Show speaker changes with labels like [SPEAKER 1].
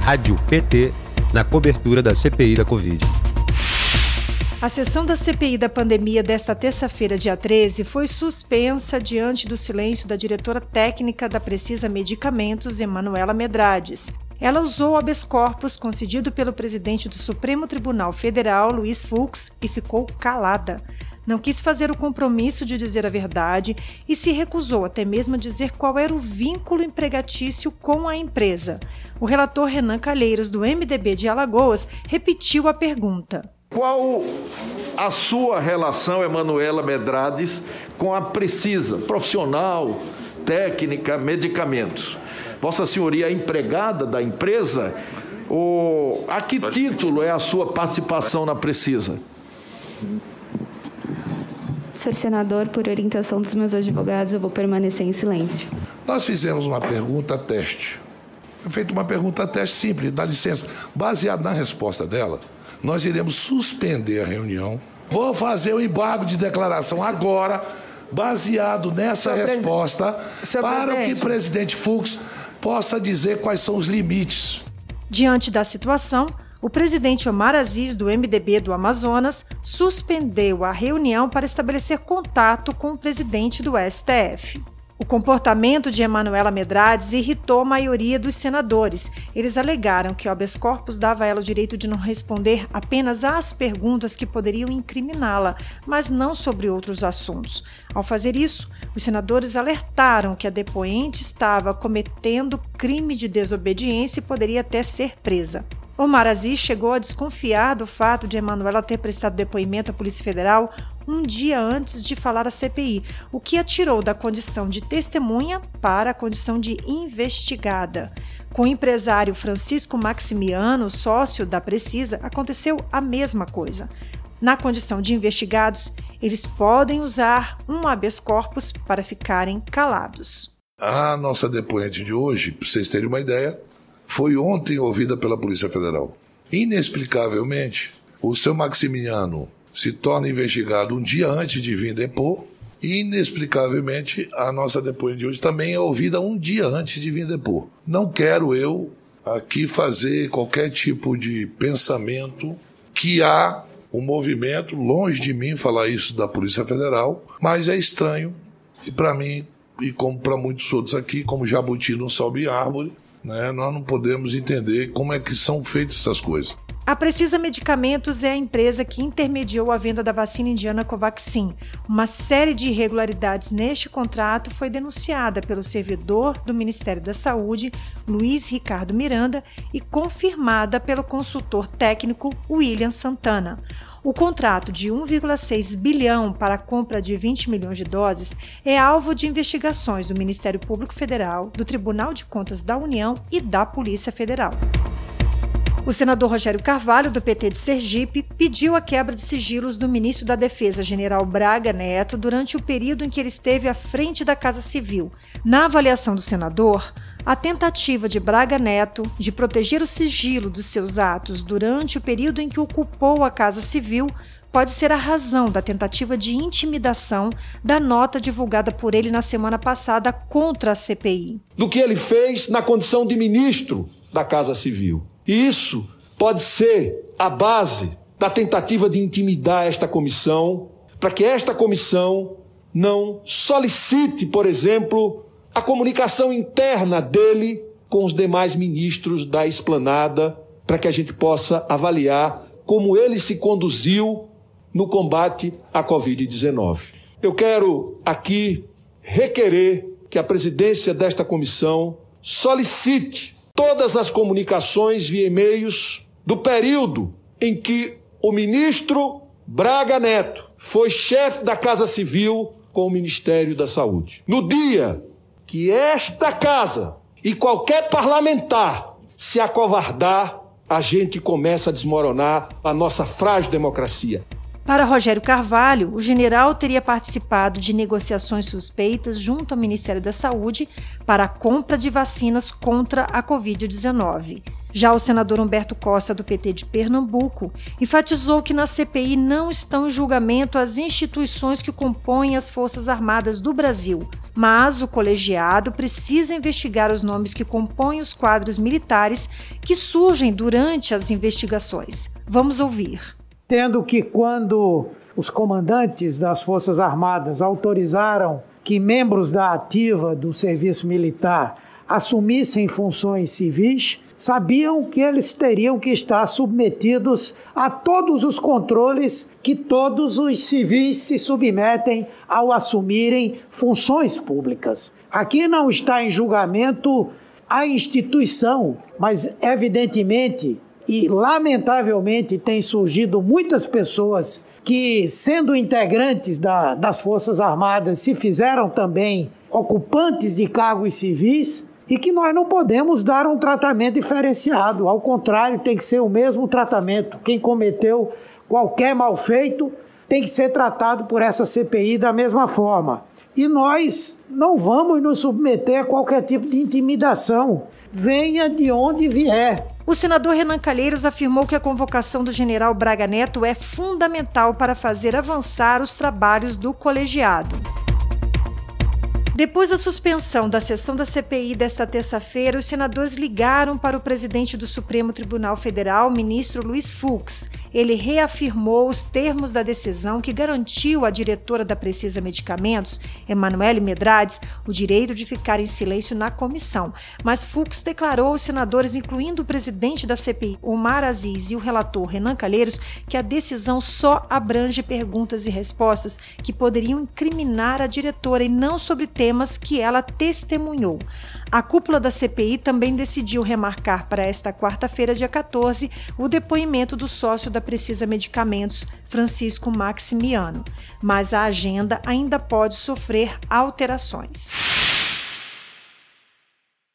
[SPEAKER 1] Rádio PT na cobertura da CPI da Covid.
[SPEAKER 2] A sessão da CPI da pandemia desta terça-feira, dia 13, foi suspensa diante do silêncio da diretora técnica da Precisa Medicamentos, Emanuela Medrades. Ela usou o habeas corpus concedido pelo presidente do Supremo Tribunal Federal, Luiz Fux, e ficou calada. Não quis fazer o compromisso de dizer a verdade e se recusou até mesmo a dizer qual era o vínculo empregatício com a empresa. O relator Renan Calheiros, do MDB de Alagoas, repetiu a pergunta.
[SPEAKER 3] Qual a sua relação, Emanuela Medrades, com a Precisa, profissional, técnica, medicamentos? Vossa Senhoria é empregada da empresa? Ou a que título é a sua participação na Precisa?
[SPEAKER 4] Senhor senador, por orientação dos meus advogados, eu vou permanecer em silêncio.
[SPEAKER 5] Nós fizemos uma pergunta teste. Foi feita uma pergunta teste simples, dá licença. Baseado na resposta dela, nós iremos suspender a reunião. Vou fazer o embargo de declaração agora, baseado nessa Senhor resposta, para presidente. que o presidente Fux possa dizer quais são os limites.
[SPEAKER 2] Diante da situação, o presidente Omar Aziz, do MDB do Amazonas, suspendeu a reunião para estabelecer contato com o presidente do STF. O comportamento de Emanuela Medrades irritou a maioria dos senadores. Eles alegaram que o habeas corpus dava a ela o direito de não responder apenas às perguntas que poderiam incriminá-la, mas não sobre outros assuntos. Ao fazer isso, os senadores alertaram que a depoente estava cometendo crime de desobediência e poderia até ser presa. Omar Aziz chegou a desconfiar do fato de Emanuela ter prestado depoimento à Polícia Federal um dia antes de falar à CPI, o que a tirou da condição de testemunha para a condição de investigada. Com o empresário Francisco Maximiano, sócio da Precisa, aconteceu a mesma coisa. Na condição de investigados, eles podem usar um habeas corpus para ficarem calados.
[SPEAKER 5] A nossa depoente de hoje, para vocês terem uma ideia, foi ontem ouvida pela Polícia Federal. Inexplicavelmente, o seu Maximiano se torna investigado um dia antes de vir depor. Inexplicavelmente, a nossa depoente de hoje também é ouvida um dia antes de vir depor. Não quero eu aqui fazer qualquer tipo de pensamento que há um movimento, longe de mim falar isso da Polícia Federal, mas é estranho e para mim e como para muitos outros aqui, como jabuti não sobe árvore, né, nós não podemos entender como é que são feitas essas coisas.
[SPEAKER 2] A Precisa Medicamentos é a empresa que intermediou a venda da vacina indiana Covaxin. Uma série de irregularidades neste contrato foi denunciada pelo servidor do Ministério da Saúde, Luiz Ricardo Miranda, e confirmada pelo consultor técnico William Santana. O contrato de 1,6 bilhão para a compra de 20 milhões de doses é alvo de investigações do Ministério Público Federal, do Tribunal de Contas da União e da Polícia Federal. O senador Rogério Carvalho, do PT de Sergipe, pediu a quebra de sigilos do ministro da Defesa, general Braga Neto, durante o período em que ele esteve à frente da Casa Civil. Na avaliação do senador, a tentativa de Braga Neto de proteger o sigilo dos seus atos durante o período em que ocupou a Casa Civil pode ser a razão da tentativa de intimidação da nota divulgada por ele na semana passada contra a CPI.
[SPEAKER 6] Do que ele fez na condição de ministro da Casa Civil. E isso pode ser a base da tentativa de intimidar esta comissão, para que esta comissão não solicite, por exemplo, a comunicação interna dele com os demais ministros da esplanada, para que a gente possa avaliar como ele se conduziu no combate à Covid-19. Eu quero aqui requerer que a presidência desta comissão solicite todas as comunicações via e-mails do período em que o ministro Braga Neto foi chefe da Casa Civil com o Ministério da Saúde. No dia que esta casa e qualquer parlamentar se acovardar, a gente começa a desmoronar a nossa frágil democracia.
[SPEAKER 2] Para Rogério Carvalho, o general teria participado de negociações suspeitas junto ao Ministério da Saúde para a compra de vacinas contra a Covid-19. Já o senador Humberto Costa, do PT de Pernambuco, enfatizou que na CPI não estão em julgamento as instituições que compõem as Forças Armadas do Brasil, mas o colegiado precisa investigar os nomes que compõem os quadros militares que surgem durante as investigações. Vamos ouvir.
[SPEAKER 7] Tendo que, quando os comandantes das Forças Armadas autorizaram que membros da ativa do serviço militar assumissem funções civis, sabiam que eles teriam que estar submetidos a todos os controles que todos os civis se submetem ao assumirem funções públicas. Aqui não está em julgamento a instituição, mas evidentemente e lamentavelmente tem surgido muitas pessoas que, sendo integrantes da, das Forças Armadas, se fizeram também ocupantes de cargos civis e que nós não podemos dar um tratamento diferenciado. Ao contrário, tem que ser o mesmo tratamento. Quem cometeu qualquer mal feito tem que ser tratado por essa CPI da mesma forma. E nós não vamos nos submeter a qualquer tipo de intimidação, venha de onde vier.
[SPEAKER 2] O senador Renan Calheiros afirmou que a convocação do general Braga Neto é fundamental para fazer avançar os trabalhos do colegiado. Depois da suspensão da sessão da CPI desta terça-feira, os senadores ligaram para o presidente do Supremo Tribunal Federal, ministro Luiz Fux. Ele reafirmou os termos da decisão que garantiu à diretora da Precisa Medicamentos, Emanuele Medrades, o direito de ficar em silêncio na comissão. Mas Fux declarou aos senadores, incluindo o presidente da CPI, Omar Aziz, e o relator Renan Calheiros, que a decisão só abrange perguntas e respostas que poderiam incriminar a diretora e não sobre temas que ela testemunhou. A cúpula da CPI também decidiu remarcar para esta quarta-feira, dia 14, o depoimento do sócio da Precisa Medicamentos, Francisco Maximiano, mas a agenda ainda pode sofrer alterações.